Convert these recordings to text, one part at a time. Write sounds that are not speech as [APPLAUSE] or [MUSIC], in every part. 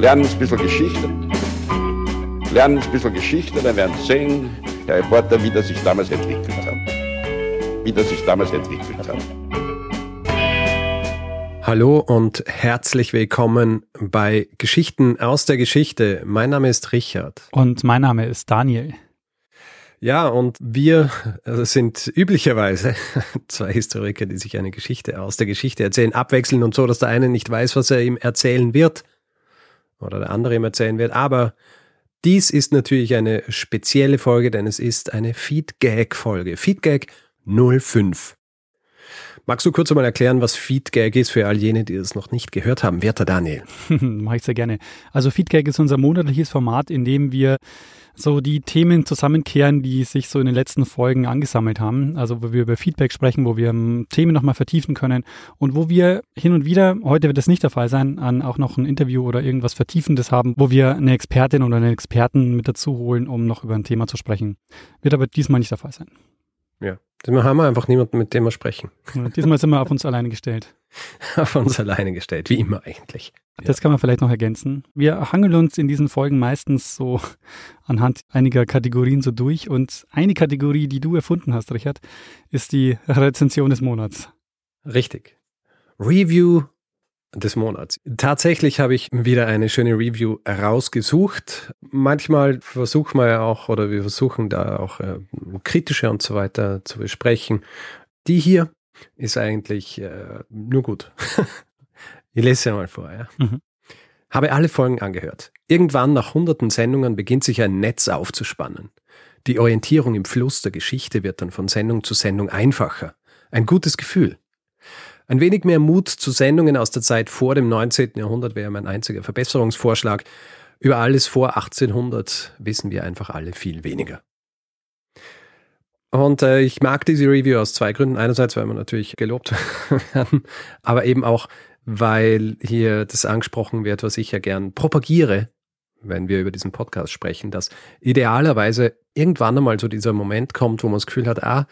lernen ein bisschen Geschichte. Lernen ein bisschen Geschichte, dann werden Sie sehen, Herr Reporter, wie das sich damals entwickelt hat. Wie das sich damals entwickelt hat. Hallo und herzlich willkommen bei Geschichten aus der Geschichte. Mein Name ist Richard. Und mein Name ist Daniel. Ja, und wir also sind üblicherweise [LAUGHS] zwei Historiker, die sich eine Geschichte aus der Geschichte erzählen, abwechseln und so, dass der eine nicht weiß, was er ihm erzählen wird oder der andere ihm erzählen wird. Aber dies ist natürlich eine spezielle Folge, denn es ist eine Feedgag-Folge. Feedgag 05. Magst du kurz einmal erklären, was Feedgag ist für all jene, die das noch nicht gehört haben? Werter Daniel. [LAUGHS] Mach ich sehr gerne. Also Feedgag ist unser monatliches Format, in dem wir so die Themen zusammenkehren, die sich so in den letzten Folgen angesammelt haben. Also wo wir über Feedback sprechen, wo wir ähm, Themen nochmal vertiefen können und wo wir hin und wieder, heute wird das nicht der Fall sein, an auch noch ein Interview oder irgendwas Vertiefendes haben, wo wir eine Expertin oder einen Experten mit dazu holen, um noch über ein Thema zu sprechen. Wird aber diesmal nicht der Fall sein. Ja, diesmal haben wir einfach niemanden, mit dem wir sprechen. Ja, diesmal sind wir auf uns alleine gestellt. [LAUGHS] auf uns alleine gestellt, wie immer eigentlich. Das kann man vielleicht noch ergänzen. Wir hangeln uns in diesen Folgen meistens so [LAUGHS] anhand einiger Kategorien so durch. Und eine Kategorie, die du erfunden hast, Richard, ist die Rezension des Monats. Richtig. Review des Monats. Tatsächlich habe ich wieder eine schöne Review rausgesucht. Manchmal versuchen wir ja auch, oder wir versuchen da auch äh, kritische und so weiter zu besprechen. Die hier ist eigentlich äh, nur gut. [LAUGHS] ich lese sie mal vor. Ja. Mhm. Habe alle Folgen angehört. Irgendwann nach hunderten Sendungen beginnt sich ein Netz aufzuspannen. Die Orientierung im Fluss der Geschichte wird dann von Sendung zu Sendung einfacher. Ein gutes Gefühl. Ein wenig mehr Mut zu Sendungen aus der Zeit vor dem 19. Jahrhundert wäre mein einziger Verbesserungsvorschlag. Über alles vor 1800 wissen wir einfach alle viel weniger. Und äh, ich mag diese Review aus zwei Gründen. Einerseits, weil man natürlich gelobt [LAUGHS] werden, aber eben auch, weil hier das angesprochen wird, was ich ja gern propagiere, wenn wir über diesen Podcast sprechen, dass idealerweise irgendwann einmal so dieser Moment kommt, wo man das Gefühl hat, ah,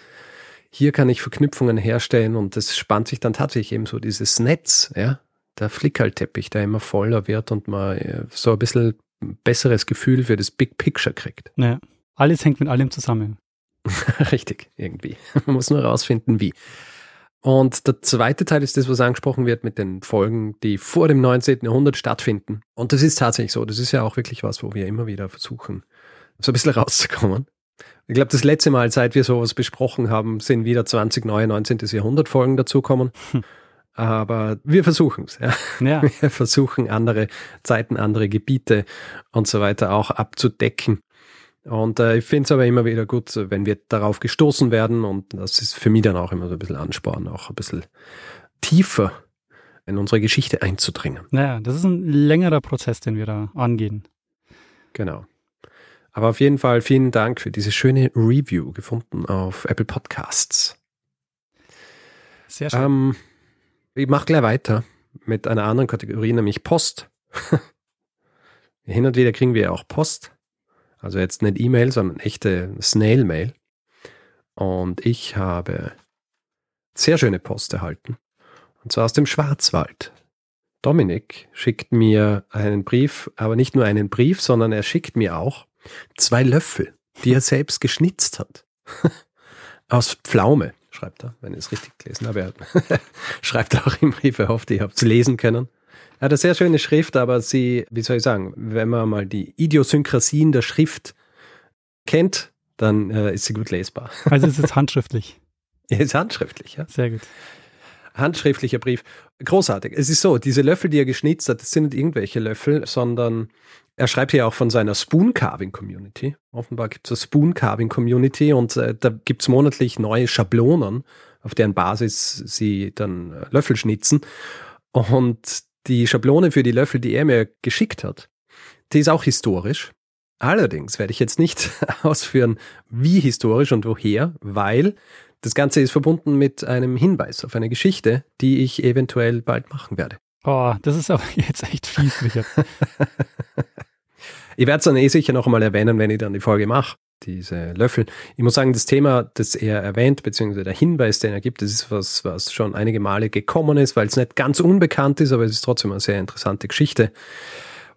hier kann ich Verknüpfungen herstellen und das spannt sich dann tatsächlich eben so dieses Netz, ja, der Flickerlteppich, der immer voller wird und man äh, so ein bisschen besseres Gefühl für das Big Picture kriegt. Ja, alles hängt mit allem zusammen. [LAUGHS] Richtig, irgendwie. [LAUGHS] Man muss nur herausfinden, wie. Und der zweite Teil ist das, was angesprochen wird mit den Folgen, die vor dem 19. Jahrhundert stattfinden. Und das ist tatsächlich so. Das ist ja auch wirklich was, wo wir immer wieder versuchen, so ein bisschen [LAUGHS] rauszukommen. Ich glaube, das letzte Mal, seit wir sowas besprochen haben, sind wieder 20 neue 19. Jahrhundert Folgen dazukommen. Hm. Aber wir versuchen es. Ja. ja. [LAUGHS] Wir versuchen andere Zeiten, andere Gebiete und so weiter auch abzudecken. Und äh, ich finde es aber immer wieder gut, wenn wir darauf gestoßen werden und das ist für mich dann auch immer so ein bisschen Ansporn, auch ein bisschen tiefer in unsere Geschichte einzudringen. Naja, das ist ein längerer Prozess, den wir da angehen. Genau. Aber auf jeden Fall vielen Dank für diese schöne Review gefunden auf Apple Podcasts. Sehr schön. Ähm, ich mache gleich weiter mit einer anderen Kategorie, nämlich Post. [LAUGHS] Hin und wieder kriegen wir auch Post. Also jetzt nicht E-Mail, sondern echte Snail-Mail. Und ich habe sehr schöne Post erhalten. Und zwar aus dem Schwarzwald. Dominik schickt mir einen Brief, aber nicht nur einen Brief, sondern er schickt mir auch zwei Löffel, die er selbst geschnitzt hat. [LAUGHS] aus Pflaume, schreibt er, wenn ich es richtig gelesen habe. Er [LAUGHS] schreibt auch im Brief, er hofft, ihr habt es lesen können. Er hat eine sehr schöne Schrift, aber sie, wie soll ich sagen, wenn man mal die Idiosynkrasien der Schrift kennt, dann äh, ist sie gut lesbar. Also es ist handschriftlich. [LAUGHS] Ja, ist handschriftlich, ja. Sehr gut. Handschriftlicher Brief. Großartig. Es ist so, diese Löffel, die er geschnitzt hat, das sind nicht irgendwelche Löffel, sondern er schreibt hier auch von seiner Spoon Carving Community. Offenbar gibt es eine Spoon Carving Community und äh, da gibt es monatlich neue Schablonen, auf deren Basis sie dann äh, Löffel schnitzen. Und die Schablone für die Löffel, die er mir geschickt hat, die ist auch historisch. Allerdings werde ich jetzt nicht [LAUGHS] ausführen, wie historisch und woher, weil das Ganze ist verbunden mit einem Hinweis auf eine Geschichte, die ich eventuell bald machen werde. Oh, das ist aber [LAUGHS] jetzt echt fies, Richard. [LAUGHS] ich werde es dann eh sicher noch einmal erwähnen, wenn ich dann die Folge mache diese Löffel. Ich muss sagen, das Thema, das er erwähnt, beziehungsweise der Hinweis, den er gibt, das ist was, was schon einige Male gekommen ist, weil es nicht ganz unbekannt ist, aber es ist trotzdem eine sehr interessante Geschichte.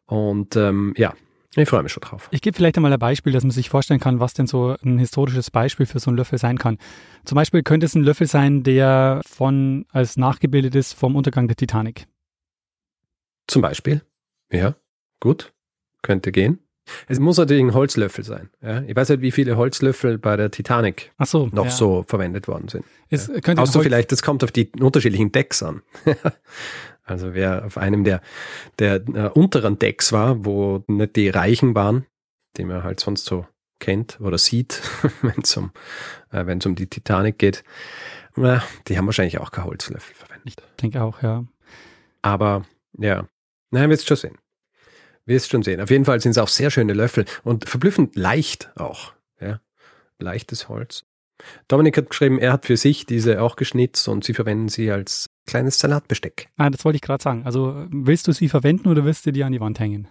Und ähm, ja, ich freue mich schon drauf. Ich gebe vielleicht einmal ein Beispiel, dass man sich vorstellen kann, was denn so ein historisches Beispiel für so einen Löffel sein kann. Zum Beispiel könnte es ein Löffel sein, der von als nachgebildet ist vom Untergang der Titanic. Zum Beispiel. Ja, gut. Könnte gehen. Es muss natürlich ein Holzlöffel sein. Ja? Ich weiß nicht, wie viele Holzlöffel bei der Titanic so, noch ja. so verwendet worden sind. Es ja. Außer vielleicht, das kommt auf die unterschiedlichen Decks an. [LAUGHS] also wer auf einem der, der äh, unteren Decks war, wo nicht die Reichen waren, die man halt sonst so kennt oder sieht, [LAUGHS] wenn es um, äh, wenn's um die Titanic geht, na, die haben wahrscheinlich auch kein Holzlöffel verwendet. Ich denke auch, ja. Aber ja, naja, wirst schon sehen. Wirst schon sehen. Auf jeden Fall sind es auch sehr schöne Löffel und verblüffend leicht auch. Ja, leichtes Holz. Dominik hat geschrieben, er hat für sich diese auch geschnitzt und sie verwenden sie als kleines Salatbesteck. Ah, das wollte ich gerade sagen. Also willst du sie verwenden oder willst du die an die Wand hängen?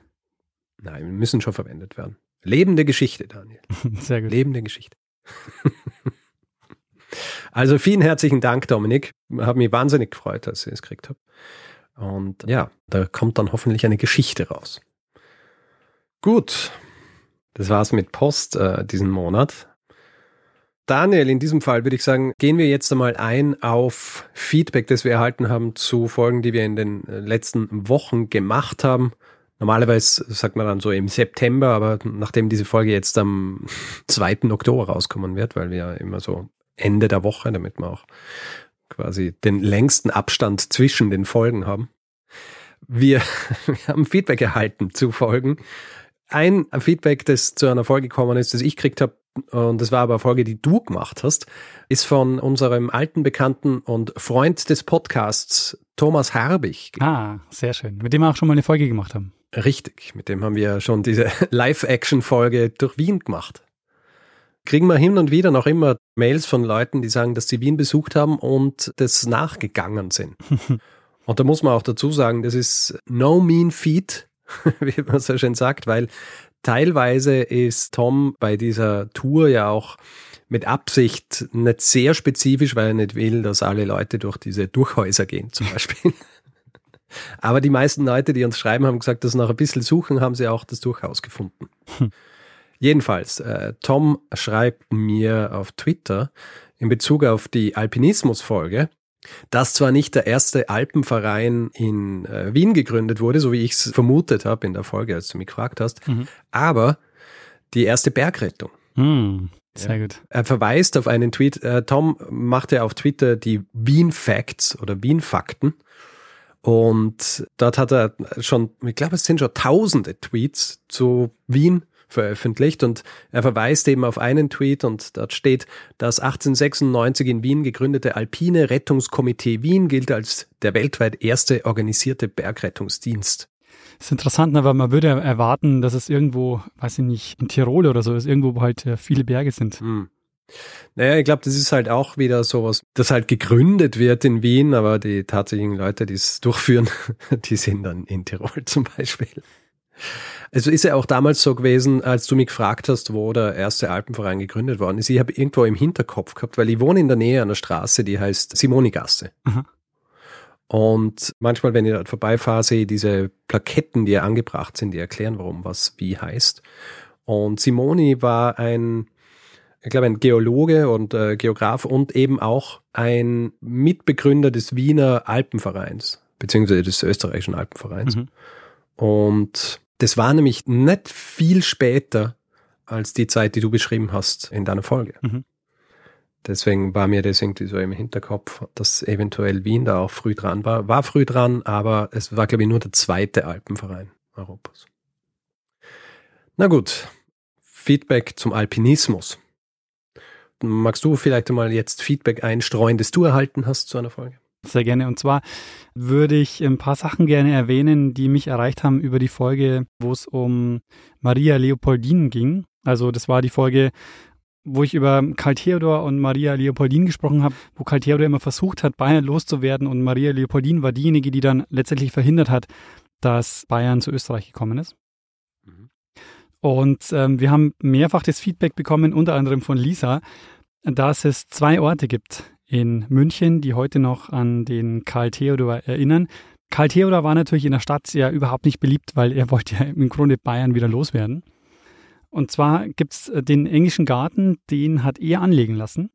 Nein, wir müssen schon verwendet werden. Lebende Geschichte, Daniel. [LAUGHS] Sehr gut. Lebende Geschichte. [LAUGHS] also vielen herzlichen Dank, Dominik. Hat mich wahnsinnig gefreut, dass ich es gekriegt habe. Und ja, da kommt dann hoffentlich eine Geschichte raus. Gut, das war's mit Post äh, diesen Monat. Daniel, in diesem Fall würde ich sagen, gehen wir jetzt einmal ein auf Feedback, das wir erhalten haben zu Folgen, die wir in den äh, letzten Wochen gemacht haben. Normalerweise sagt man dann so im September, aber nachdem diese Folge jetzt am [LAUGHS] 2. Oktober rauskommen wird, weil wir ja immer so Ende der Woche, damit wir auch quasi den längsten Abstand zwischen den Folgen haben. Wir, [LAUGHS] wir haben Feedback erhalten zu Folgen. Ein Feedback, das zu einer Folge gekommen ist, das ich gekriegt habe, und das war aber eine Folge, die du gemacht hast, ist von unserem alten Bekannten und Freund des Podcasts, Thomas Harbig. Ah, sehr schön. Mit dem wir auch schon mal eine Folge gemacht haben. Richtig, mit dem haben wir schon diese [LAUGHS] Live-Action-Folge durch Wien gemacht. Kriegen wir hin und wieder noch immer Mails von Leuten, die sagen, dass sie Wien besucht haben und das nachgegangen sind. [LAUGHS] und da muss man auch dazu sagen, das ist no mean feat, [LAUGHS] wie man so schön sagt, weil teilweise ist Tom bei dieser Tour ja auch mit Absicht nicht sehr spezifisch, weil er nicht will, dass alle Leute durch diese Durchhäuser gehen, zum [LAUGHS] Beispiel. Aber die meisten Leute, die uns schreiben, haben gesagt, dass nach ein bisschen Suchen haben sie auch das Durchhaus gefunden. Hm. Jedenfalls, äh, Tom schreibt mir auf Twitter in Bezug auf die Alpinismus-Folge, dass zwar nicht der erste Alpenverein in äh, Wien gegründet wurde, so wie ich es vermutet habe in der Folge, als du mich gefragt hast, Mhm. aber die erste Bergrettung. Hm, sehr gut. Er verweist auf einen Tweet. Äh, Tom machte auf Twitter die Wien Facts oder Wien Fakten. Und dort hat er schon, ich glaube, es sind schon tausende Tweets zu Wien veröffentlicht und er verweist eben auf einen Tweet und dort steht, das 1896 in Wien gegründete Alpine Rettungskomitee Wien gilt als der weltweit erste organisierte Bergrettungsdienst. Das ist interessant, ne, weil man würde erwarten, dass es irgendwo, weiß ich nicht, in Tirol oder so ist, irgendwo, wo halt äh, viele Berge sind. Hm. Naja, ich glaube, das ist halt auch wieder sowas, das halt gegründet wird in Wien, aber die tatsächlichen Leute, die es durchführen, [LAUGHS] die sind dann in Tirol zum Beispiel. Also ist ja auch damals so gewesen, als du mich gefragt hast, wo der erste Alpenverein gegründet worden ist. Ich habe irgendwo im Hinterkopf gehabt, weil ich wohne in der Nähe einer Straße, die heißt Simonigasse. Aha. Und manchmal, wenn ich dort vorbeifahre, sehe ich diese Plaketten, die ja angebracht sind, die erklären, warum was wie heißt. Und Simoni war ein, ich glaube, ein Geologe und äh, Geograf und eben auch ein Mitbegründer des Wiener Alpenvereins, beziehungsweise des österreichischen Alpenvereins. Mhm. Und das war nämlich nicht viel später als die Zeit, die du beschrieben hast in deiner Folge. Mhm. Deswegen war mir das irgendwie so im Hinterkopf, dass eventuell Wien da auch früh dran war. War früh dran, aber es war, glaube ich, nur der zweite Alpenverein Europas. Na gut, Feedback zum Alpinismus. Magst du vielleicht einmal jetzt Feedback einstreuen, das du erhalten hast zu einer Folge? Sehr gerne. Und zwar würde ich ein paar Sachen gerne erwähnen, die mich erreicht haben über die Folge, wo es um Maria Leopoldin ging. Also das war die Folge, wo ich über Karl Theodor und Maria Leopoldin gesprochen habe, wo Karl Theodor immer versucht hat, Bayern loszuwerden und Maria Leopoldin war diejenige, die dann letztendlich verhindert hat, dass Bayern zu Österreich gekommen ist. Mhm. Und ähm, wir haben mehrfach das Feedback bekommen, unter anderem von Lisa, dass es zwei Orte gibt in München, die heute noch an den Karl Theodor erinnern. Karl Theodor war natürlich in der Stadt ja überhaupt nicht beliebt, weil er [LAUGHS] wollte ja im Grunde Bayern wieder loswerden. Und zwar gibt es äh, den englischen Garten, den hat er anlegen lassen.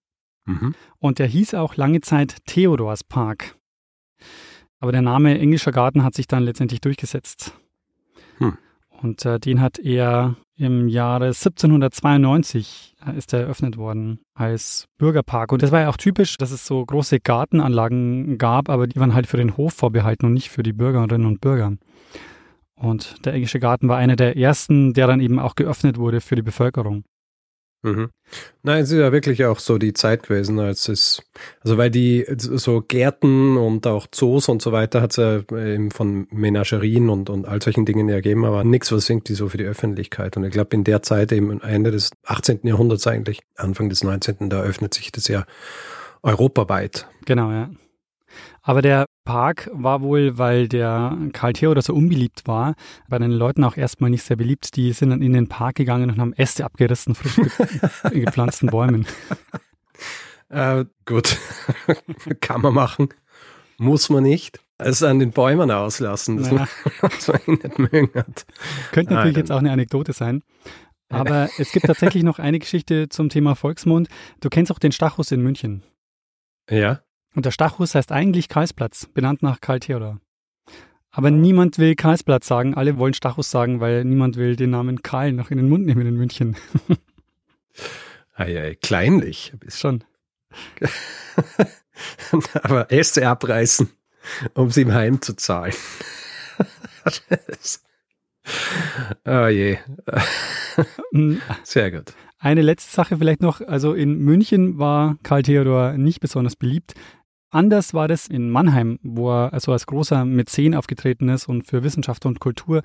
Mhm. Und der hieß auch lange Zeit Theodors Park. Aber der Name englischer Garten hat sich dann letztendlich durchgesetzt. Hm. Und äh, den hat er im Jahre 1792 äh, ist er eröffnet worden als Bürgerpark. Und das war ja auch typisch, dass es so große Gartenanlagen gab, aber die waren halt für den Hof vorbehalten und nicht für die Bürgerinnen und Bürger. Und der englische Garten war einer der ersten, der dann eben auch geöffnet wurde für die Bevölkerung. Mhm. Nein, es ist ja wirklich auch so die Zeit gewesen, als es, also weil die so Gärten und auch Zoos und so weiter hat es ja eben von Menagerien und, und all solchen Dingen ergeben, aber nichts, was irgendwie so für die Öffentlichkeit. Und ich glaube, in der Zeit eben Ende des 18. Jahrhunderts eigentlich, Anfang des 19., da öffnet sich das ja europaweit. Genau, ja. Aber der Park war wohl, weil der Karl Theodor so unbeliebt war, bei den Leuten auch erstmal nicht sehr beliebt. Die sind dann in den Park gegangen und haben Äste abgerissen, frisch [LAUGHS] gepflanzten Bäumen. Äh, gut, [LAUGHS] kann man machen, muss man nicht. Es an den Bäumen auslassen, dass, naja. man, [LAUGHS] dass man ihn nicht mögen hat. Könnte natürlich Nein. jetzt auch eine Anekdote sein. Aber es gibt tatsächlich noch eine Geschichte zum Thema Volksmund. Du kennst auch den Stachus in München. Ja. Und der Stachus heißt eigentlich Karlsplatz, benannt nach Karl Theodor. Aber niemand will Karlsplatz sagen, alle wollen Stachus sagen, weil niemand will den Namen Karl noch in den Mund nehmen in München. [LAUGHS] Eieiei, kleinlich. Schon. [LAUGHS] Aber Äste abreißen, um sie ihm heimzuzahlen. [LAUGHS] oh je. Mm. Sehr gut. Eine letzte Sache vielleicht noch. Also in München war Karl Theodor nicht besonders beliebt. Anders war das in Mannheim, wo er also als großer Mäzen aufgetreten ist und für Wissenschaft und Kultur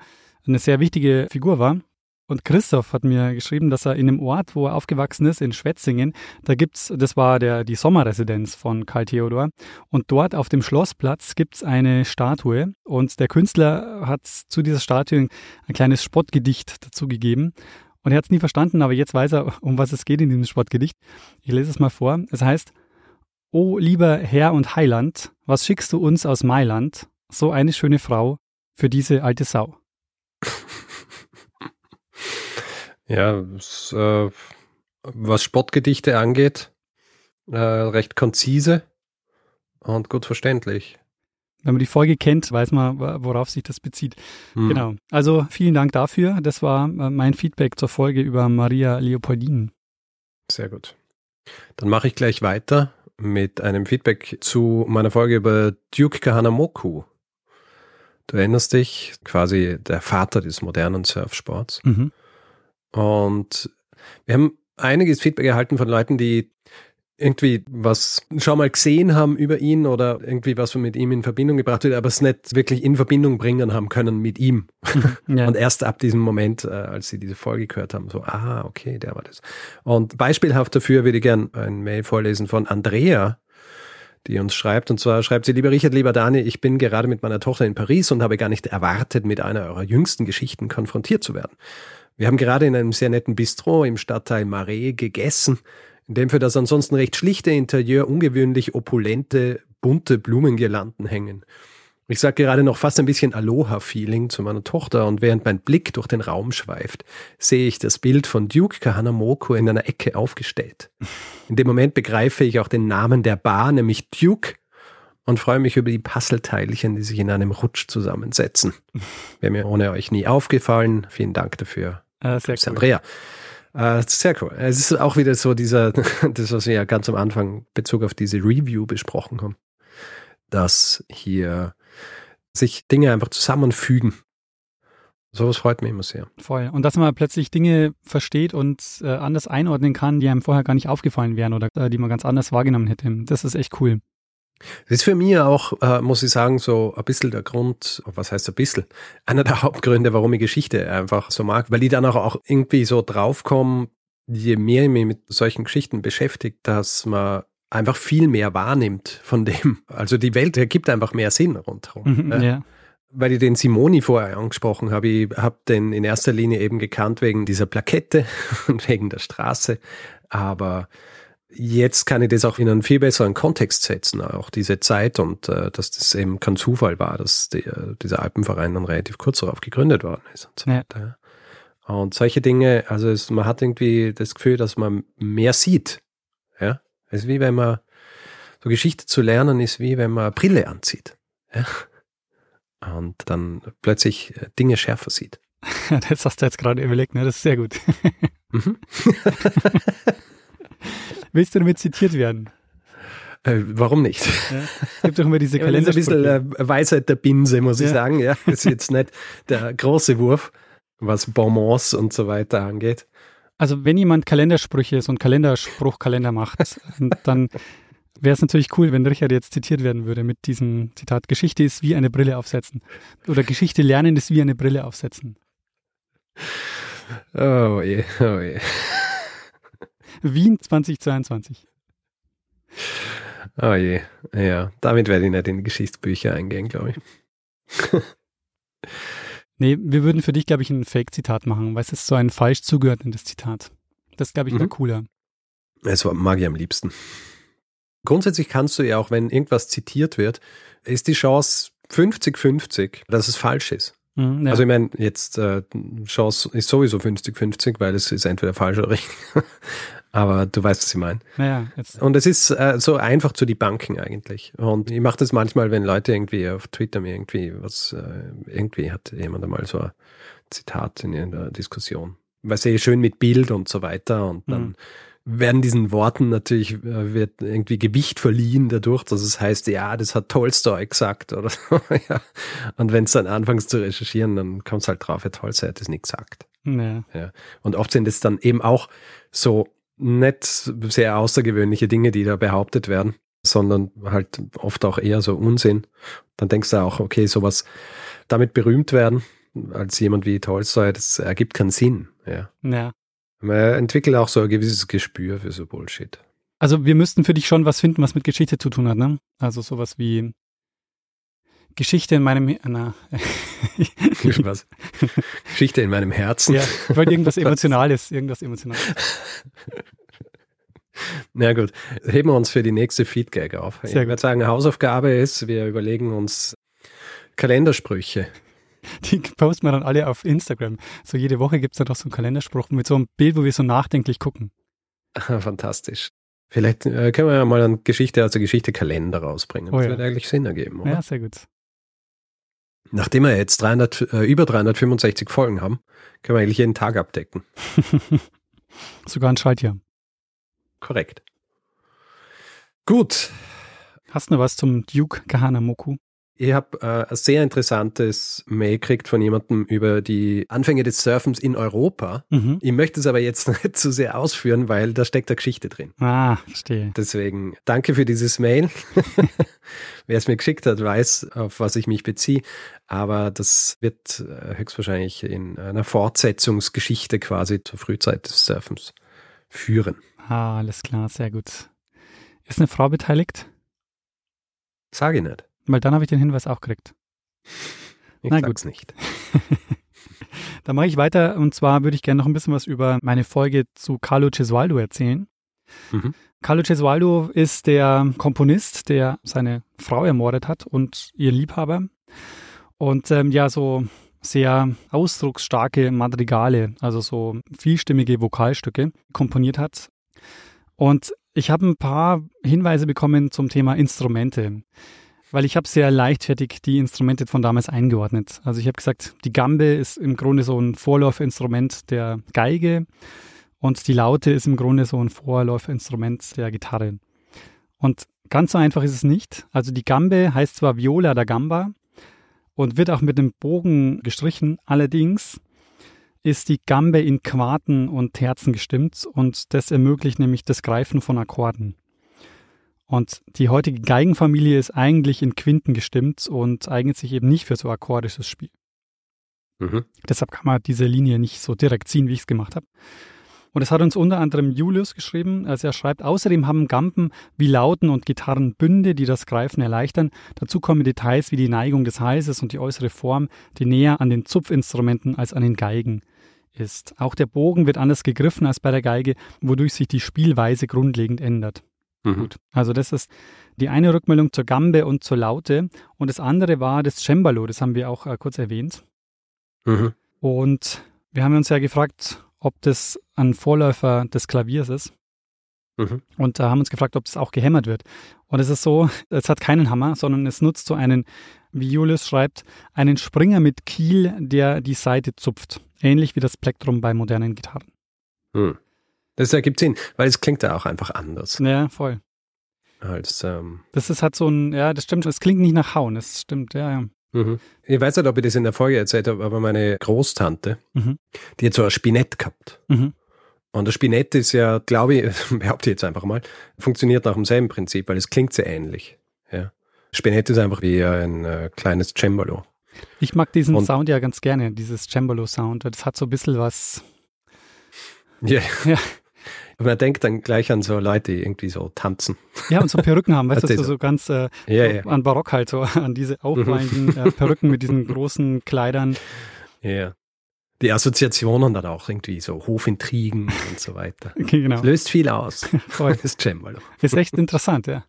eine sehr wichtige Figur war. Und Christoph hat mir geschrieben, dass er in dem Ort, wo er aufgewachsen ist, in Schwetzingen, da gibt's, das war der, die Sommerresidenz von Karl Theodor. Und dort auf dem Schlossplatz gibt's eine Statue. Und der Künstler hat zu dieser Statue ein kleines Spottgedicht dazugegeben. Und er hat es nie verstanden, aber jetzt weiß er, um was es geht in diesem Spottgedicht. Ich lese es mal vor. Es heißt, O lieber Herr und Heiland, was schickst du uns aus Mailand, so eine schöne Frau, für diese alte Sau? [LAUGHS] ja, das, äh, was Spottgedichte angeht, äh, recht konzise und gut verständlich. Wenn man die Folge kennt, weiß man, worauf sich das bezieht. Hm. Genau. Also vielen Dank dafür. Das war äh, mein Feedback zur Folge über Maria Leopoldin. Sehr gut. Dann mache ich gleich weiter mit einem Feedback zu meiner Folge über Duke Kahanamoku. Du erinnerst dich, quasi der Vater des modernen Surfsports. Mhm. Und wir haben einiges Feedback erhalten von Leuten, die irgendwie was schon mal gesehen haben über ihn oder irgendwie was mit ihm in Verbindung gebracht wird, aber es nicht wirklich in Verbindung bringen haben können mit ihm. Ja. Und erst ab diesem Moment, äh, als sie diese Folge gehört haben, so, ah, okay, der war das. Und beispielhaft dafür würde ich gern ein Mail vorlesen von Andrea, die uns schreibt. Und zwar schreibt sie, lieber Richard, lieber Dani, ich bin gerade mit meiner Tochter in Paris und habe gar nicht erwartet, mit einer eurer jüngsten Geschichten konfrontiert zu werden. Wir haben gerade in einem sehr netten Bistro im Stadtteil Marais gegessen in dem für das ansonsten recht schlichte Interieur ungewöhnlich opulente, bunte Blumengirlanden hängen. Ich sage gerade noch fast ein bisschen Aloha-Feeling zu meiner Tochter und während mein Blick durch den Raum schweift, sehe ich das Bild von Duke Kahanamoko in einer Ecke aufgestellt. In dem Moment begreife ich auch den Namen der Bar, nämlich Duke, und freue mich über die Puzzleteilchen, die sich in einem Rutsch zusammensetzen. Wäre mir ohne euch nie aufgefallen. Vielen Dank dafür. Äh, sehr cool. Andrea. Äh, sehr cool. Es ist auch wieder so dieser, [LAUGHS] das, was wir ja ganz am Anfang Bezug auf diese Review besprochen haben, dass hier sich Dinge einfach zusammenfügen. Sowas freut mich immer sehr. Voll. Und dass man plötzlich Dinge versteht und äh, anders einordnen kann, die einem vorher gar nicht aufgefallen wären oder äh, die man ganz anders wahrgenommen hätte. Das ist echt cool. Das ist für mich auch, äh, muss ich sagen, so ein bisschen der Grund, was heißt ein bisschen, einer der [LAUGHS] Hauptgründe, warum ich Geschichte einfach so mag, weil ich dann auch, irgendwie so draufkomme, je mehr ich mich mit solchen Geschichten beschäftigt, dass man einfach viel mehr wahrnimmt von dem. Also die Welt ergibt einfach mehr Sinn rundherum. Mhm, ne? ja. Weil ich den Simoni vorher angesprochen habe, ich habe den in erster Linie eben gekannt wegen dieser Plakette [LAUGHS] und wegen der Straße, aber jetzt kann ich das auch in einen viel besseren Kontext setzen, auch diese Zeit und äh, dass das eben kein Zufall war, dass die, dieser Alpenverein dann relativ kurz darauf gegründet worden ist und so weiter. Ja. Und solche Dinge, also es, man hat irgendwie das Gefühl, dass man mehr sieht. Ja, es ist wie wenn man so Geschichte zu lernen ist wie wenn man Brille anzieht. Ja? Und dann plötzlich äh, Dinge schärfer sieht. [LAUGHS] das hast du jetzt gerade überlegt, ne? Das ist sehr gut. Mhm. [LAUGHS] Willst du damit zitiert werden? Äh, warum nicht? Ja, es gibt doch immer diese [LAUGHS] Kalender. ein bisschen äh, Weisheit der Binse, muss ja. ich sagen. Ja, das ist jetzt nicht der große Wurf, was Bonbons und so weiter angeht. Also wenn jemand Kalendersprüche, so einen Kalenderspruchkalender macht, [LAUGHS] dann wäre es natürlich cool, wenn Richard jetzt zitiert werden würde mit diesem Zitat, Geschichte ist wie eine Brille aufsetzen. Oder Geschichte lernen ist wie eine Brille aufsetzen. Oh je, oh je. Wien 2022. Oh je, ja, damit werde ich nicht in die Geschichtsbücher eingehen, glaube ich. [LAUGHS] nee, wir würden für dich, glaube ich, ein Fake-Zitat machen, weil es ist so ein falsch zugeordnetes Zitat. Das, glaube ich, wäre mhm. cooler. Das mag ich am liebsten. Grundsätzlich kannst du ja auch, wenn irgendwas zitiert wird, ist die Chance 50-50, dass es falsch ist. Mhm, ja. Also ich meine, jetzt äh, Chance ist sowieso 50-50, weil es ist entweder falsch oder richtig. Aber du weißt, was ich meine. Ja, und es ist äh, so einfach zu debunken eigentlich. Und ich mache das manchmal, wenn Leute irgendwie auf Twitter mir irgendwie was, äh, irgendwie hat jemand einmal so ein Zitat in der Diskussion. Weil eh schön mit Bild und so weiter und dann mhm werden diesen Worten natürlich, äh, wird irgendwie Gewicht verliehen dadurch, dass es heißt, ja, das hat Tolstoy gesagt oder [LAUGHS] so. ja. Und wenn es dann anfängst zu recherchieren, dann kommt es halt drauf, ja, Tolstoy hat das nicht gesagt. Ja. ja. Und oft sind es dann eben auch so nicht sehr außergewöhnliche Dinge, die da behauptet werden, sondern halt oft auch eher so Unsinn. Dann denkst du auch, okay, sowas damit berühmt werden, als jemand wie Tolstoy, das ergibt keinen Sinn. Ja. ja. Man entwickelt auch so ein gewisses Gespür für so Bullshit. Also wir müssten für dich schon was finden, was mit Geschichte zu tun hat, ne? Also sowas wie Geschichte in meinem na. [LAUGHS] was? Geschichte in meinem Herzen. Ja, ich wollte irgendwas [LAUGHS] Emotionales, irgendwas Emotionales. [LAUGHS] Na gut, heben wir uns für die nächste Feedgag auf. Sehr ich würde sagen, Hausaufgabe ist, wir überlegen uns Kalendersprüche. Die posten wir dann alle auf Instagram. So jede Woche gibt es dann doch so einen Kalenderspruch mit so einem Bild, wo wir so nachdenklich gucken. Fantastisch. Vielleicht äh, können wir ja mal eine Geschichte, also Geschichte Kalender rausbringen. Oh, das ja. würde eigentlich Sinn ergeben, oder? Ja, sehr gut. Nachdem wir jetzt 300, äh, über 365 Folgen haben, können wir eigentlich jeden Tag abdecken. [LAUGHS] Sogar ein Schaltjahr. Korrekt. Gut. Hast du noch was zum Duke Kahanamoku? Ich habe äh, ein sehr interessantes Mail gekriegt von jemandem über die Anfänge des Surfens in Europa. Mhm. Ich möchte es aber jetzt [LAUGHS] nicht zu sehr ausführen, weil da steckt eine Geschichte drin. Ah, verstehe. Deswegen danke für dieses Mail. [LAUGHS] Wer es mir geschickt hat, weiß, auf was ich mich beziehe. Aber das wird äh, höchstwahrscheinlich in einer Fortsetzungsgeschichte quasi zur Frühzeit des Surfens führen. Ah, alles klar, sehr gut. Ist eine Frau beteiligt? Sage ich nicht. Weil dann habe ich den Hinweis auch gekriegt. Ich Na gut. nicht. [LAUGHS] dann mache ich weiter und zwar würde ich gerne noch ein bisschen was über meine Folge zu Carlo Cesualdo erzählen. Mhm. Carlo Cesualdo ist der Komponist, der seine Frau ermordet hat und ihr Liebhaber. Und ähm, ja, so sehr ausdrucksstarke Madrigale, also so vielstimmige Vokalstücke komponiert hat. Und ich habe ein paar Hinweise bekommen zum Thema Instrumente. Weil ich habe sehr leichtfertig die Instrumente von damals eingeordnet. Also ich habe gesagt, die Gambe ist im Grunde so ein Vorläuferinstrument der Geige und die Laute ist im Grunde so ein Vorläuferinstrument der Gitarre. Und ganz so einfach ist es nicht. Also die Gambe heißt zwar Viola da Gamba und wird auch mit einem Bogen gestrichen, allerdings ist die Gambe in Quarten und Terzen gestimmt und das ermöglicht nämlich das Greifen von Akkorden. Und die heutige Geigenfamilie ist eigentlich in Quinten gestimmt und eignet sich eben nicht für so akkordisches Spiel. Mhm. Deshalb kann man diese Linie nicht so direkt ziehen, wie ich es gemacht habe. Und es hat uns unter anderem Julius geschrieben. Also er schreibt, außerdem haben Gampen wie Lauten und Gitarren Bünde, die das Greifen erleichtern. Dazu kommen Details wie die Neigung des Halses und die äußere Form, die näher an den Zupfinstrumenten als an den Geigen ist. Auch der Bogen wird anders gegriffen als bei der Geige, wodurch sich die Spielweise grundlegend ändert. Mhm. Gut. Also das ist die eine Rückmeldung zur Gambe und zur Laute. Und das andere war das Cembalo, das haben wir auch äh, kurz erwähnt. Mhm. Und wir haben uns ja gefragt, ob das ein Vorläufer des Klaviers ist. Mhm. Und da äh, haben uns gefragt, ob es auch gehämmert wird. Und es ist so, [LAUGHS] es hat keinen Hammer, sondern es nutzt so einen, wie Julius schreibt, einen Springer mit Kiel, der die Seite zupft. Ähnlich wie das Plektrum bei modernen Gitarren. Mhm. Das ergibt Sinn, weil es klingt ja auch einfach anders. Ja, voll. Als, ähm das ist halt so ein, ja, das stimmt, es klingt nicht nach Hauen, das stimmt, ja, ja. Mhm. Ich weiß nicht, ob ich das in der Folge erzählt habe, aber meine Großtante, mhm. die hat so ein Spinett gehabt. Mhm. Und das Spinett ist ja, glaube ich, [LAUGHS] behaupte ich jetzt einfach mal, funktioniert nach demselben Prinzip, weil es klingt sehr ähnlich. Ja. Spinett ist einfach wie ein äh, kleines Cembalo. Ich mag diesen Und, Sound ja ganz gerne, dieses Cembalo-Sound. Das hat so ein bisschen was. Yeah. Ja. Man denkt dann gleich an so Leute, die irgendwie so tanzen. Ja, und so Perücken haben, [LAUGHS] weißt du, so, so ganz äh, ja, ja. an Barock halt, so an diese aufweichenden äh, Perücken mit diesen großen Kleidern. Ja. Die Assoziationen dann auch irgendwie so Hofintrigen und so weiter. [LAUGHS] Genau. Das löst viel aus. [LAUGHS] Voll. Das Cembalo. Ist echt interessant, ja.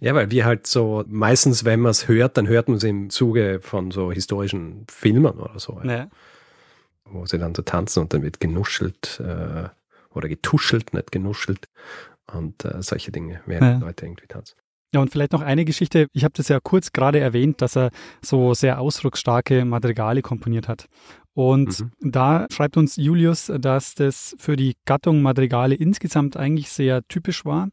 Ja, weil wir halt so, meistens, wenn man es hört, dann hört man es im Zuge von so historischen Filmen oder so. Ja. Wo sie dann so tanzen und dann wird genuschelt äh, oder getuschelt, nicht genuschelt. Und äh, solche Dinge, während ja. Leute irgendwie tanzen. Ja, und vielleicht noch eine Geschichte. Ich habe das ja kurz gerade erwähnt, dass er so sehr ausdrucksstarke Madrigale komponiert hat. Und mhm. da schreibt uns Julius, dass das für die Gattung Madrigale insgesamt eigentlich sehr typisch war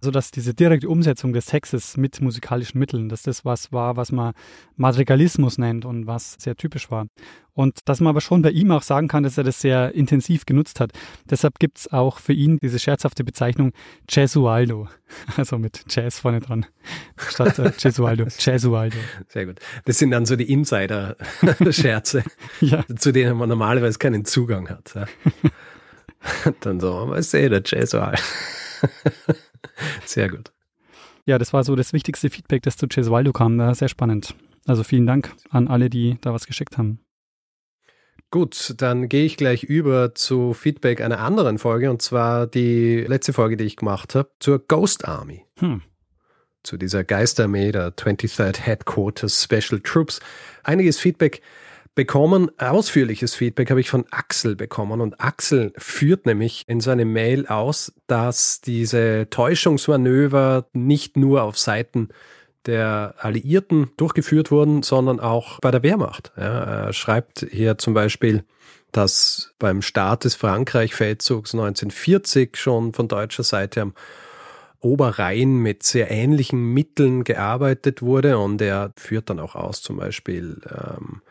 so dass diese direkte Umsetzung des Textes mit musikalischen Mitteln, dass das was war, was man Madrigalismus nennt und was sehr typisch war. Und dass man aber schon bei ihm auch sagen kann, dass er das sehr intensiv genutzt hat. Deshalb gibt es auch für ihn diese scherzhafte Bezeichnung Jesualdo, [LAUGHS] also mit Jazz vorne dran, statt äh, Jesualdo, Jesualdo. [LAUGHS] Sehr gut. Das sind dann so die Insider-Scherze, [LAUGHS] ja. Zu denen man normalerweise keinen Zugang hat. Ja. [LAUGHS] dann so, was ist der Jesualdo? [LAUGHS] Sehr gut. Ja, das war so das wichtigste Feedback, das zu Cesualdo kam. War sehr spannend. Also vielen Dank an alle, die da was geschickt haben. Gut, dann gehe ich gleich über zu Feedback einer anderen Folge und zwar die letzte Folge, die ich gemacht habe, zur Ghost Army. Hm. Zu dieser Geisterarmee der 23rd Headquarters Special Troops. Einiges Feedback bekommen. Ausführliches Feedback habe ich von Axel bekommen und Axel führt nämlich in seinem Mail aus, dass diese Täuschungsmanöver nicht nur auf Seiten der Alliierten durchgeführt wurden, sondern auch bei der Wehrmacht. Ja, er schreibt hier zum Beispiel, dass beim Start des Frankreich-Feldzugs 1940 schon von deutscher Seite am Oberrhein mit sehr ähnlichen Mitteln gearbeitet wurde und er führt dann auch aus zum Beispiel ähm,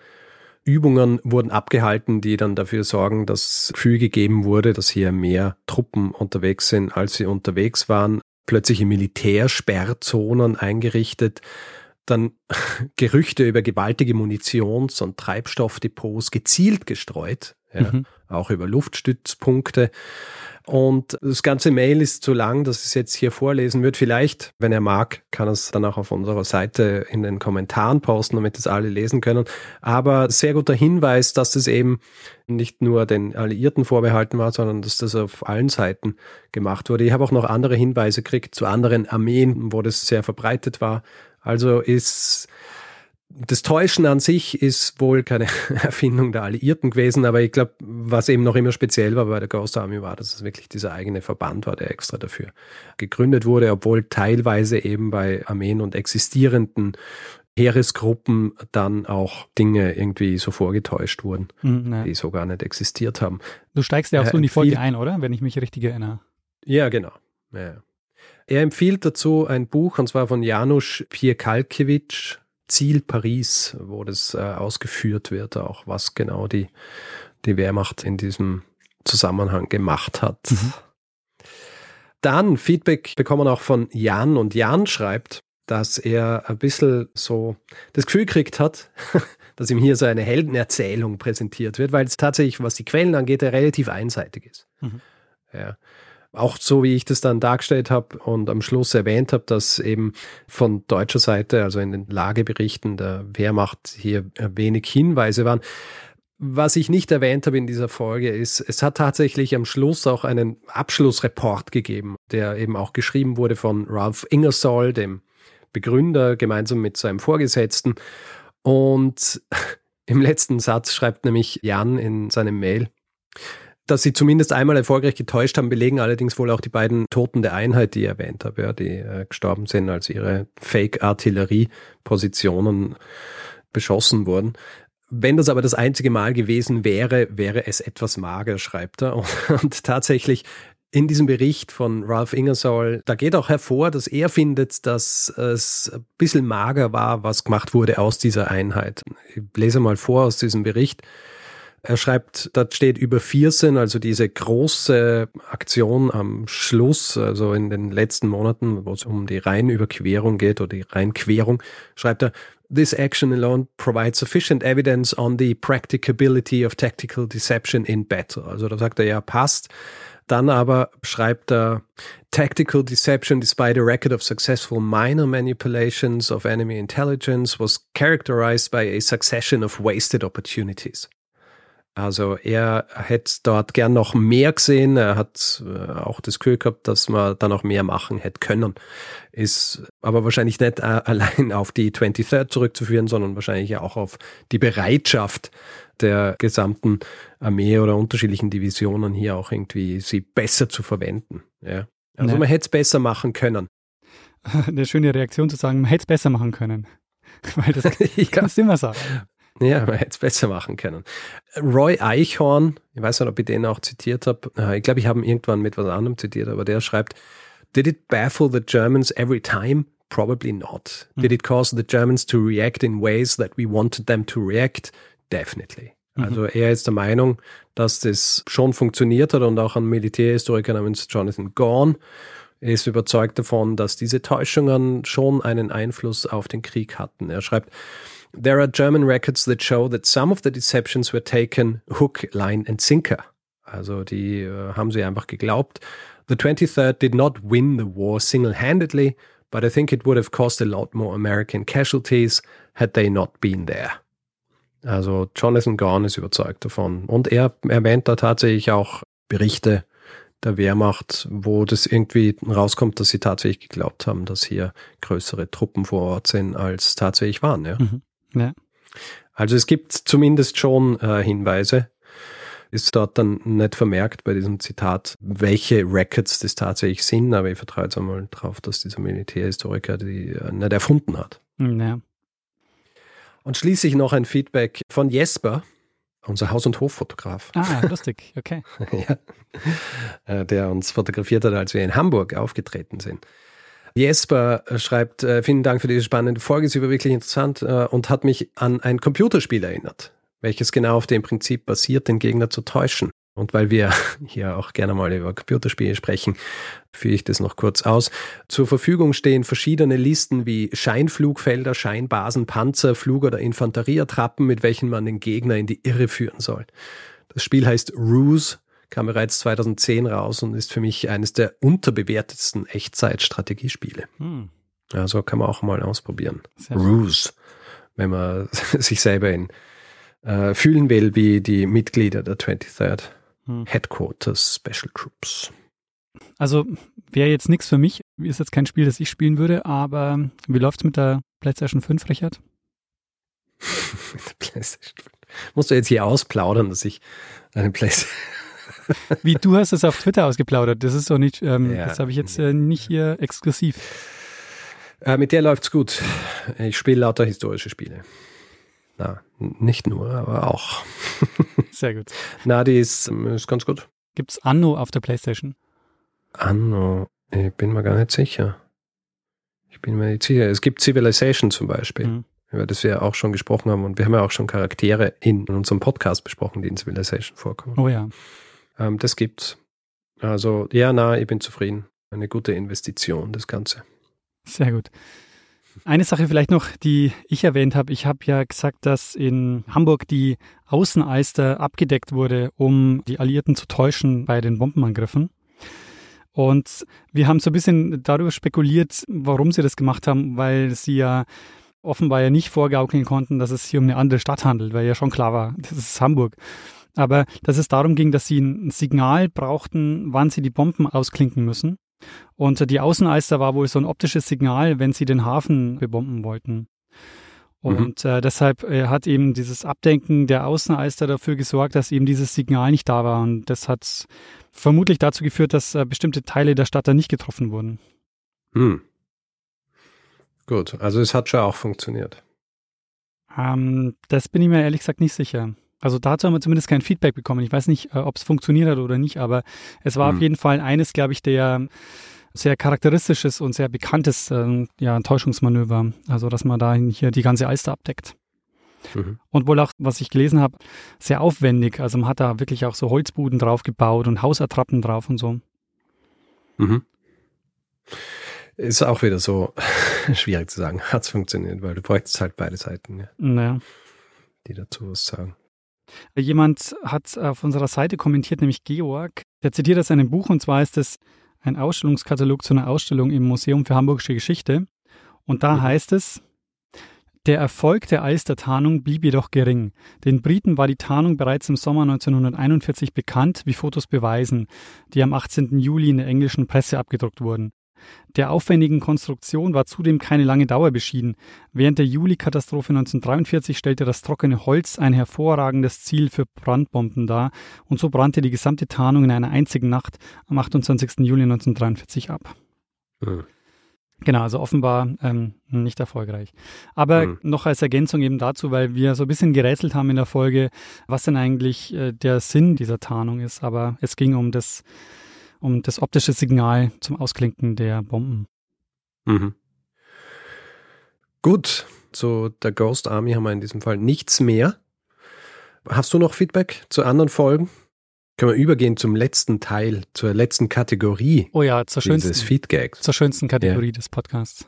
Übungen wurden abgehalten, die dann dafür sorgen, dass Gefühl gegeben wurde, dass hier mehr Truppen unterwegs sind, als sie unterwegs waren. Plötzliche Militärsperrzonen eingerichtet, dann [LAUGHS] Gerüchte über gewaltige Munitions- und Treibstoffdepots gezielt gestreut, ja, mhm. auch über Luftstützpunkte. Und das ganze Mail ist zu lang, dass ich es jetzt hier vorlesen würde. Vielleicht, wenn er mag, kann er es dann auch auf unserer Seite in den Kommentaren posten, damit es alle lesen können. Aber sehr guter Hinweis, dass es eben nicht nur den Alliierten vorbehalten war, sondern dass das auf allen Seiten gemacht wurde. Ich habe auch noch andere Hinweise gekriegt zu anderen Armeen, wo das sehr verbreitet war. Also ist das Täuschen an sich ist wohl keine [LAUGHS] Erfindung der Alliierten gewesen, aber ich glaube, was eben noch immer speziell war bei der Ghost Army war, dass es wirklich dieser eigene Verband war, der extra dafür gegründet wurde, obwohl teilweise eben bei Armeen und existierenden Heeresgruppen dann auch Dinge irgendwie so vorgetäuscht wurden, mhm, die so gar nicht existiert haben. Du steigst ja auch so in die Folge ein, oder? Wenn ich mich richtig erinnere. Ja, genau. Ja. Er empfiehlt dazu ein Buch, und zwar von Janusz Piekalkiewicz, Ziel Paris, wo das äh, ausgeführt wird, auch was genau die, die Wehrmacht in diesem Zusammenhang gemacht hat. Mhm. Dann Feedback bekommen auch von Jan und Jan schreibt, dass er ein bisschen so das Gefühl gekriegt hat, [LAUGHS] dass ihm hier so eine Heldenerzählung präsentiert wird, weil es tatsächlich, was die Quellen angeht, relativ einseitig ist. Mhm. Ja auch so wie ich das dann dargestellt habe und am Schluss erwähnt habe, dass eben von deutscher Seite, also in den Lageberichten der Wehrmacht hier wenig Hinweise waren. Was ich nicht erwähnt habe in dieser Folge ist, es hat tatsächlich am Schluss auch einen Abschlussreport gegeben, der eben auch geschrieben wurde von Ralph Ingersoll, dem Begründer, gemeinsam mit seinem Vorgesetzten. Und [LAUGHS] im letzten Satz schreibt nämlich Jan in seinem Mail, dass sie zumindest einmal erfolgreich getäuscht haben, belegen allerdings wohl auch die beiden Toten der Einheit, die ich erwähnt habe, ja, die äh, gestorben sind, als ihre Fake-Artillerie-Positionen beschossen wurden. Wenn das aber das einzige Mal gewesen wäre, wäre es etwas mager, schreibt er. [LAUGHS] Und, tatsächlich in diesem Bericht von Ralph Ingersoll, da geht auch hervor, dass er findet, dass es ein bisschen mager war, was gemacht wurde aus dieser Einheit. Ich lese mal vor aus diesem Bericht. Er schreibt, da steht über Viersen, also diese große Aktion am Schluss, also in den letzten Monaten, wo es um die Rheinüberquerung geht oder die Rheinquerung, schreibt er, This action alone provides sufficient evidence on the practicability of tactical deception in battle. Also da sagt er ja, passt. Dann aber schreibt er, Tactical deception, despite a record of successful minor manipulations of enemy intelligence, was characterized by a succession of wasted opportunities. Also er hätte dort gern noch mehr gesehen. Er hat äh, auch das Gefühl gehabt, dass man da noch mehr machen hätte können. Ist aber wahrscheinlich nicht äh, [LAUGHS] allein auf die 23rd zurückzuführen, sondern wahrscheinlich auch auf die Bereitschaft der gesamten Armee oder unterschiedlichen Divisionen hier auch irgendwie sie besser zu verwenden. Ja. Also ja. man hätte es besser machen können. [LAUGHS] Eine schöne Reaktion zu sagen, man hätte es besser machen können. [LAUGHS] Weil das ja. kannst du immer sagen. [LAUGHS] Ja, man hätte es besser machen können. Roy Eichhorn, ich weiß nicht, ob ich den auch zitiert habe. Äh, ich glaube, ich habe ihn irgendwann mit was anderem zitiert, aber der schreibt, Did it baffle the Germans every time? Probably not. Hm. Did it cause the Germans to react in ways that we wanted them to react? Definitely. Mhm. Also er ist der Meinung, dass das schon funktioniert hat und auch ein Militärhistoriker namens Jonathan Gorn ist überzeugt davon, dass diese Täuschungen schon einen Einfluss auf den Krieg hatten. Er schreibt, There are German records that show that some of the deceptions were taken hook, line and sinker. Also die äh, haben sie einfach geglaubt. The 23rd did not win the war single-handedly, but I think it would have caused a lot more American casualties had they not been there. Also Jonathan Gorn ist überzeugt davon. Und er erwähnt da tatsächlich auch Berichte der Wehrmacht, wo das irgendwie rauskommt, dass sie tatsächlich geglaubt haben, dass hier größere Truppen vor Ort sind, als tatsächlich waren. Ja. Mhm. Ja. Also es gibt zumindest schon äh, Hinweise. Ist dort dann nicht vermerkt bei diesem Zitat, welche Records das tatsächlich sind, aber ich vertraue jetzt einmal darauf, dass dieser Militärhistoriker die äh, nicht erfunden hat. Hm, ja. Und schließlich noch ein Feedback von Jesper, unser Haus- und Hoffotograf. Ah, lustig, okay. [LAUGHS] ja, äh, der uns fotografiert hat, als wir in Hamburg aufgetreten sind. Jesper äh, schreibt, äh, vielen Dank für diese spannende Folge, sie war wirklich interessant äh, und hat mich an ein Computerspiel erinnert, welches genau auf dem Prinzip basiert, den Gegner zu täuschen. Und weil wir [LAUGHS] hier auch gerne mal über Computerspiele sprechen, führe ich das noch kurz aus. Zur Verfügung stehen verschiedene Listen wie Scheinflugfelder, Scheinbasen, Panzer, Flug- oder Infanterieattrappen, mit welchen man den Gegner in die Irre führen soll. Das Spiel heißt Ruse kam bereits 2010 raus und ist für mich eines der unterbewertetsten Echtzeit-Strategiespiele. Hm. Also kann man auch mal ausprobieren. Sehr Ruse, wenn man [LAUGHS] sich selber in äh, fühlen will wie die Mitglieder der 23rd hm. Headquarters Special Troops. Also wäre jetzt nichts für mich, ist jetzt kein Spiel, das ich spielen würde, aber wie läuft's mit der PlayStation 5, Richard? [LAUGHS] mit der PlayStation 5. Musst du jetzt hier ausplaudern, dass ich eine PlayStation wie du hast es auf Twitter ausgeplaudert. Das ist doch nicht, ähm, ja. das habe ich jetzt äh, nicht hier exklusiv. Äh, mit der läuft's gut. Ich spiele lauter historische Spiele. Na, nicht nur, aber auch. [LAUGHS] Sehr gut. Na, die ist, ähm, ist ganz gut. Gibt's Anno auf der Playstation? Anno, ich bin mir gar nicht sicher. Ich bin mir nicht sicher. Es gibt Civilization zum Beispiel, mhm. über das wir auch schon gesprochen haben. Und wir haben ja auch schon Charaktere in unserem Podcast besprochen, die in Civilization vorkommen. Oh ja. Ähm, das gibt's. Also, ja, na, ich bin zufrieden. Eine gute Investition, das Ganze. Sehr gut. Eine Sache vielleicht noch, die ich erwähnt habe. Ich habe ja gesagt, dass in Hamburg die Außeneister abgedeckt wurde, um die Alliierten zu täuschen bei den Bombenangriffen. Und wir haben so ein bisschen darüber spekuliert, warum sie das gemacht haben, weil sie ja offenbar ja nicht vorgaukeln konnten, dass es hier um eine andere Stadt handelt, weil ja schon klar war, das ist Hamburg. Aber dass es darum ging, dass sie ein Signal brauchten, wann sie die Bomben ausklinken müssen. Und die Außeneister war wohl so ein optisches Signal, wenn sie den Hafen bebomben wollten. Mhm. Und mhm. äh, deshalb äh, hat eben dieses Abdenken der Außeneister dafür gesorgt, dass eben dieses Signal nicht da war. Und das hat vermutlich dazu geführt, dass äh, bestimmte Teile der Stadt da nicht getroffen wurden. Hm. Gut, also es hat schon auch funktioniert. Ähm, das bin ich mir ehrlich gesagt nicht sicher. Also dazu haben wir zumindest kein Feedback bekommen. Ich weiß nicht, äh, ob es funktioniert hat oder nicht, aber es war hm. auf jeden Fall eines, glaube ich, der sehr charakteristisches und sehr bekanntes äh, ja, Täuschungsmanöver. Also, dass man da hier die ganze Alster abdeckt. Mhm. Und wohl auch, was ich gelesen habe, sehr aufwendig. Also man hat da wirklich auch so Holzbuden drauf gebaut und Hausattrappen drauf und so. Mhm. Ist auch wieder so [LAUGHS] schwierig zu sagen. Hat es funktioniert, weil du bräuchtest halt beide Seiten, ja, naja. die dazu was sagen. Jemand hat auf unserer Seite kommentiert, nämlich Georg. Der zitiert aus einem Buch und zwar ist es ein Ausstellungskatalog zu einer Ausstellung im Museum für Hamburgische Geschichte. Und da mhm. heißt es, der Erfolg der Alster-Tarnung blieb jedoch gering. Den Briten war die Tarnung bereits im Sommer 1941 bekannt, wie Fotos beweisen, die am 18. Juli in der englischen Presse abgedruckt wurden. Der aufwendigen Konstruktion war zudem keine lange Dauer beschieden. Während der Juli-Katastrophe 1943 stellte das trockene Holz ein hervorragendes Ziel für Brandbomben dar und so brannte die gesamte Tarnung in einer einzigen Nacht am 28. Juli 1943 ab. Mhm. Genau, also offenbar ähm, nicht erfolgreich. Aber mhm. noch als Ergänzung eben dazu, weil wir so ein bisschen gerätselt haben in der Folge, was denn eigentlich äh, der Sinn dieser Tarnung ist. Aber es ging um das um das optische Signal zum Ausklinken der Bomben. Mhm. Gut, zu der Ghost Army haben wir in diesem Fall nichts mehr. Hast du noch Feedback zu anderen Folgen? Können wir übergehen zum letzten Teil, zur letzten Kategorie. Oh ja, zur schönsten, Feedgags. zur schönsten Kategorie ja. des Podcasts.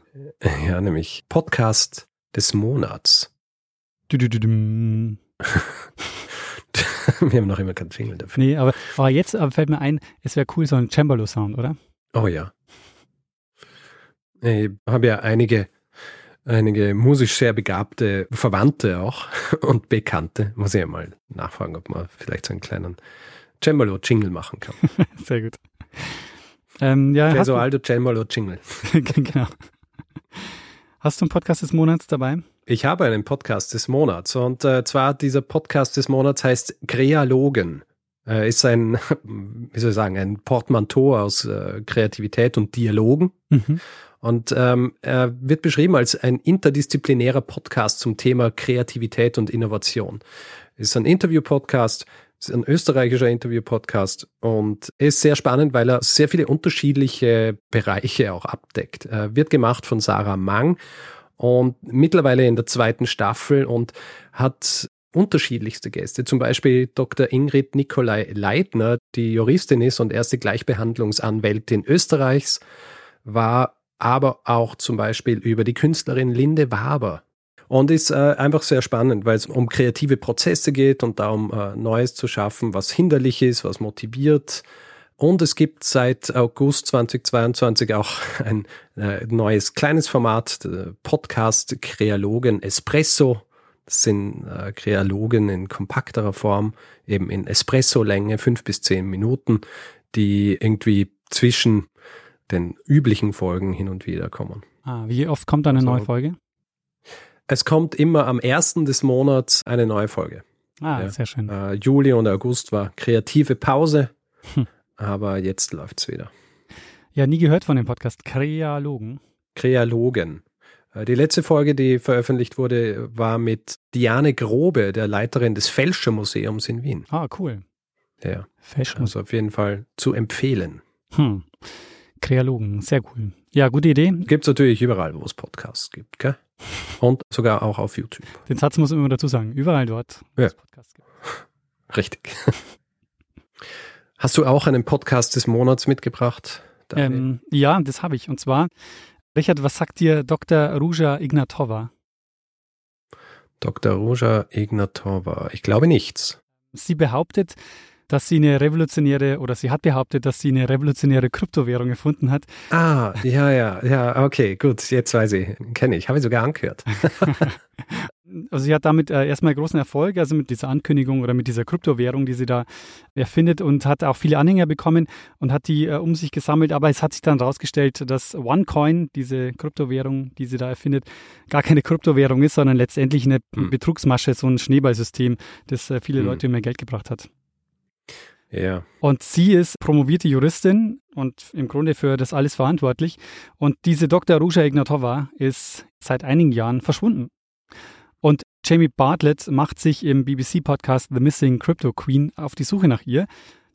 Ja, nämlich Podcast des Monats. Du, du, du, [LAUGHS] Wir haben noch immer keinen Jingle dafür. Nee, aber, aber jetzt aber fällt mir ein, es wäre cool, so ein Cembalo-Sound, oder? Oh ja. Ich habe ja einige, einige musisch sehr begabte Verwandte auch [LAUGHS] und Bekannte. Muss ich ja mal nachfragen, ob man vielleicht so einen kleinen Cembalo-Jingle machen kann. [LAUGHS] sehr gut. Ähm, ja, also Aldo Cembalo-Jingle. genau. Hast du einen Podcast des Monats dabei? Ich habe einen Podcast des Monats und äh, zwar dieser Podcast des Monats heißt Krealogen. Äh, ist ein, [LAUGHS] wie soll ich sagen, ein Portmanteau aus äh, Kreativität und Dialogen. Mhm. Und ähm, er wird beschrieben als ein interdisziplinärer Podcast zum Thema Kreativität und Innovation. Ist ein Interview-Podcast, ist ein österreichischer Interview-Podcast und ist sehr spannend, weil er sehr viele unterschiedliche Bereiche auch abdeckt. Er wird gemacht von Sarah Mang und mittlerweile in der zweiten Staffel und hat unterschiedlichste Gäste, zum Beispiel Dr. Ingrid Nikolai Leitner, die Juristin ist und erste Gleichbehandlungsanwältin Österreichs, war aber auch zum Beispiel über die Künstlerin Linde Waber. Und ist äh, einfach sehr spannend, weil es um kreative Prozesse geht und darum, äh, Neues zu schaffen, was hinderlich ist, was motiviert, und es gibt seit August 2022 auch [LAUGHS] ein äh, neues kleines Format, Podcast Krealogen Espresso. Das sind äh, Krealogen in kompakterer Form, eben in Espresso-Länge, fünf bis zehn Minuten, die irgendwie zwischen den üblichen Folgen hin und wieder kommen. Ah, wie oft kommt eine also, neue Folge? Es kommt immer am ersten des Monats eine neue Folge. Ah, ja. sehr schön. Äh, Juli und August war kreative Pause. Hm aber jetzt läuft's wieder. Ja, nie gehört von dem Podcast Krealogen. Krealogen. Äh, die letzte Folge, die veröffentlicht wurde, war mit Diane Grobe, der Leiterin des Fälschermuseums in Wien. Ah, cool. Ja. Fälscher. Also auf jeden Fall zu empfehlen. Hm. Krealogen, sehr cool. Ja, gute Idee. Gibt es natürlich überall, wo es Podcasts gibt, gell? [LAUGHS] Und sogar auch auf YouTube. Den Satz muss man immer dazu sagen. Überall dort, wo ja. es Podcasts gibt. Richtig. [LAUGHS] Hast du auch einen Podcast des Monats mitgebracht? Ähm, ja, das habe ich. Und zwar, Richard, was sagt dir Dr. Ruja Ignatova? Dr. Ruja Ignatova. Ich glaube nichts. Sie behauptet, dass sie eine revolutionäre oder sie hat behauptet, dass sie eine revolutionäre Kryptowährung erfunden hat. Ah, ja, ja, ja, okay, gut, jetzt weiß ich, kenne ich, habe ich sogar angehört. [LAUGHS] [LAUGHS] also sie hat damit äh, erstmal großen Erfolg, also mit dieser Ankündigung oder mit dieser Kryptowährung, die sie da erfindet und hat auch viele Anhänger bekommen und hat die äh, um sich gesammelt. Aber es hat sich dann herausgestellt, dass OneCoin, diese Kryptowährung, die sie da erfindet, gar keine Kryptowährung ist, sondern letztendlich eine hm. Betrugsmasche, so ein Schneeballsystem, das äh, viele hm. Leute mehr Geld gebracht hat. Ja. Und sie ist promovierte Juristin und im Grunde für das alles verantwortlich. Und diese Dr. Ruja Ignatova ist seit einigen Jahren verschwunden. Und Jamie Bartlett macht sich im BBC-Podcast The Missing Crypto Queen auf die Suche nach ihr.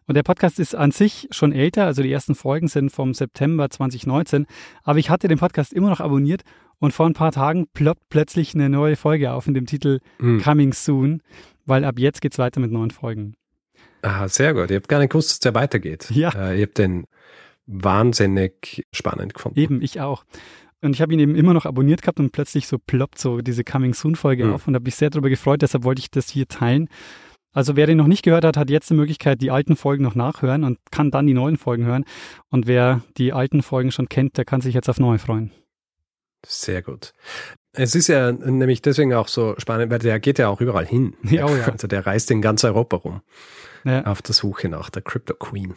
Und der Podcast ist an sich schon älter, also die ersten Folgen sind vom September 2019. Aber ich hatte den Podcast immer noch abonniert und vor ein paar Tagen ploppt plötzlich eine neue Folge auf in dem Titel mhm. Coming Soon, weil ab jetzt geht's weiter mit neuen Folgen. Ah, sehr gut. Ihr habt gar nicht gewusst, dass der weitergeht. Ja. Äh, ihr habt den wahnsinnig spannend gefunden. Eben, ich auch. Und ich habe ihn eben immer noch abonniert gehabt und plötzlich so ploppt so diese Coming Soon Folge mhm. auf und habe mich sehr darüber gefreut, deshalb wollte ich das hier teilen. Also wer den noch nicht gehört hat, hat jetzt die Möglichkeit, die alten Folgen noch nachhören und kann dann die neuen Folgen hören. Und wer die alten Folgen schon kennt, der kann sich jetzt auf neue freuen. Sehr gut. Es ist ja nämlich deswegen auch so spannend, weil der geht ja auch überall hin. Ja, oh ja. Also der reist in ganz Europa rum. Ja. Auf der Suche nach der Crypto Queen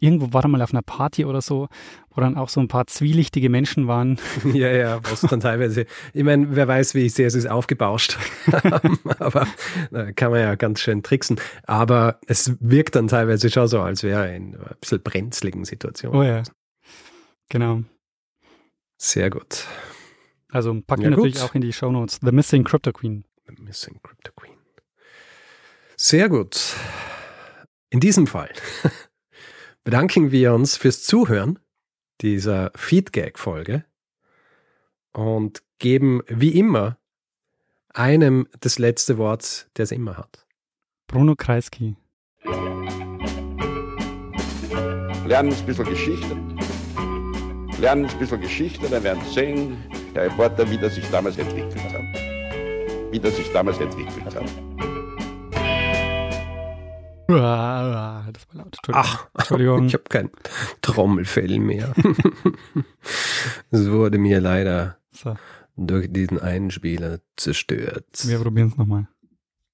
irgendwo war er mal auf einer Party oder so, wo dann auch so ein paar zwielichtige Menschen waren. [LAUGHS] Ja, ja, was dann teilweise, ich meine, wer weiß, wie sehr sie es aufgebauscht [LAUGHS] haben, aber da kann man ja ganz schön tricksen. Aber es wirkt dann teilweise schon so, als wäre er in ein bisschen brenzligen Situationen. Oh ja, genau. Sehr gut. Also packen wir ja, natürlich auch in die Show Notes. The Missing Crypto Queen. The Missing Crypto Queen. Sehr gut. In diesem Fall [LAUGHS] bedanken wir uns fürs Zuhören dieser Feedgag-Folge und geben wie immer einem das letzte Wort, der es immer hat. Bruno Kreisky. Lernen ein bisschen Geschichte. Lernen ein bisschen Geschichte, dann werden Sie sehen, Herr Reporter, wie das sich damals entwickelt hat. Wie das sich damals entwickelt hat. Das war laut. Entschuldigung. Ach, Entschuldigung. ich habe kein Trommelfell mehr. [LAUGHS] Es wurde mir leider so. durch diesen Einspieler zerstört. Wir probieren es nochmal.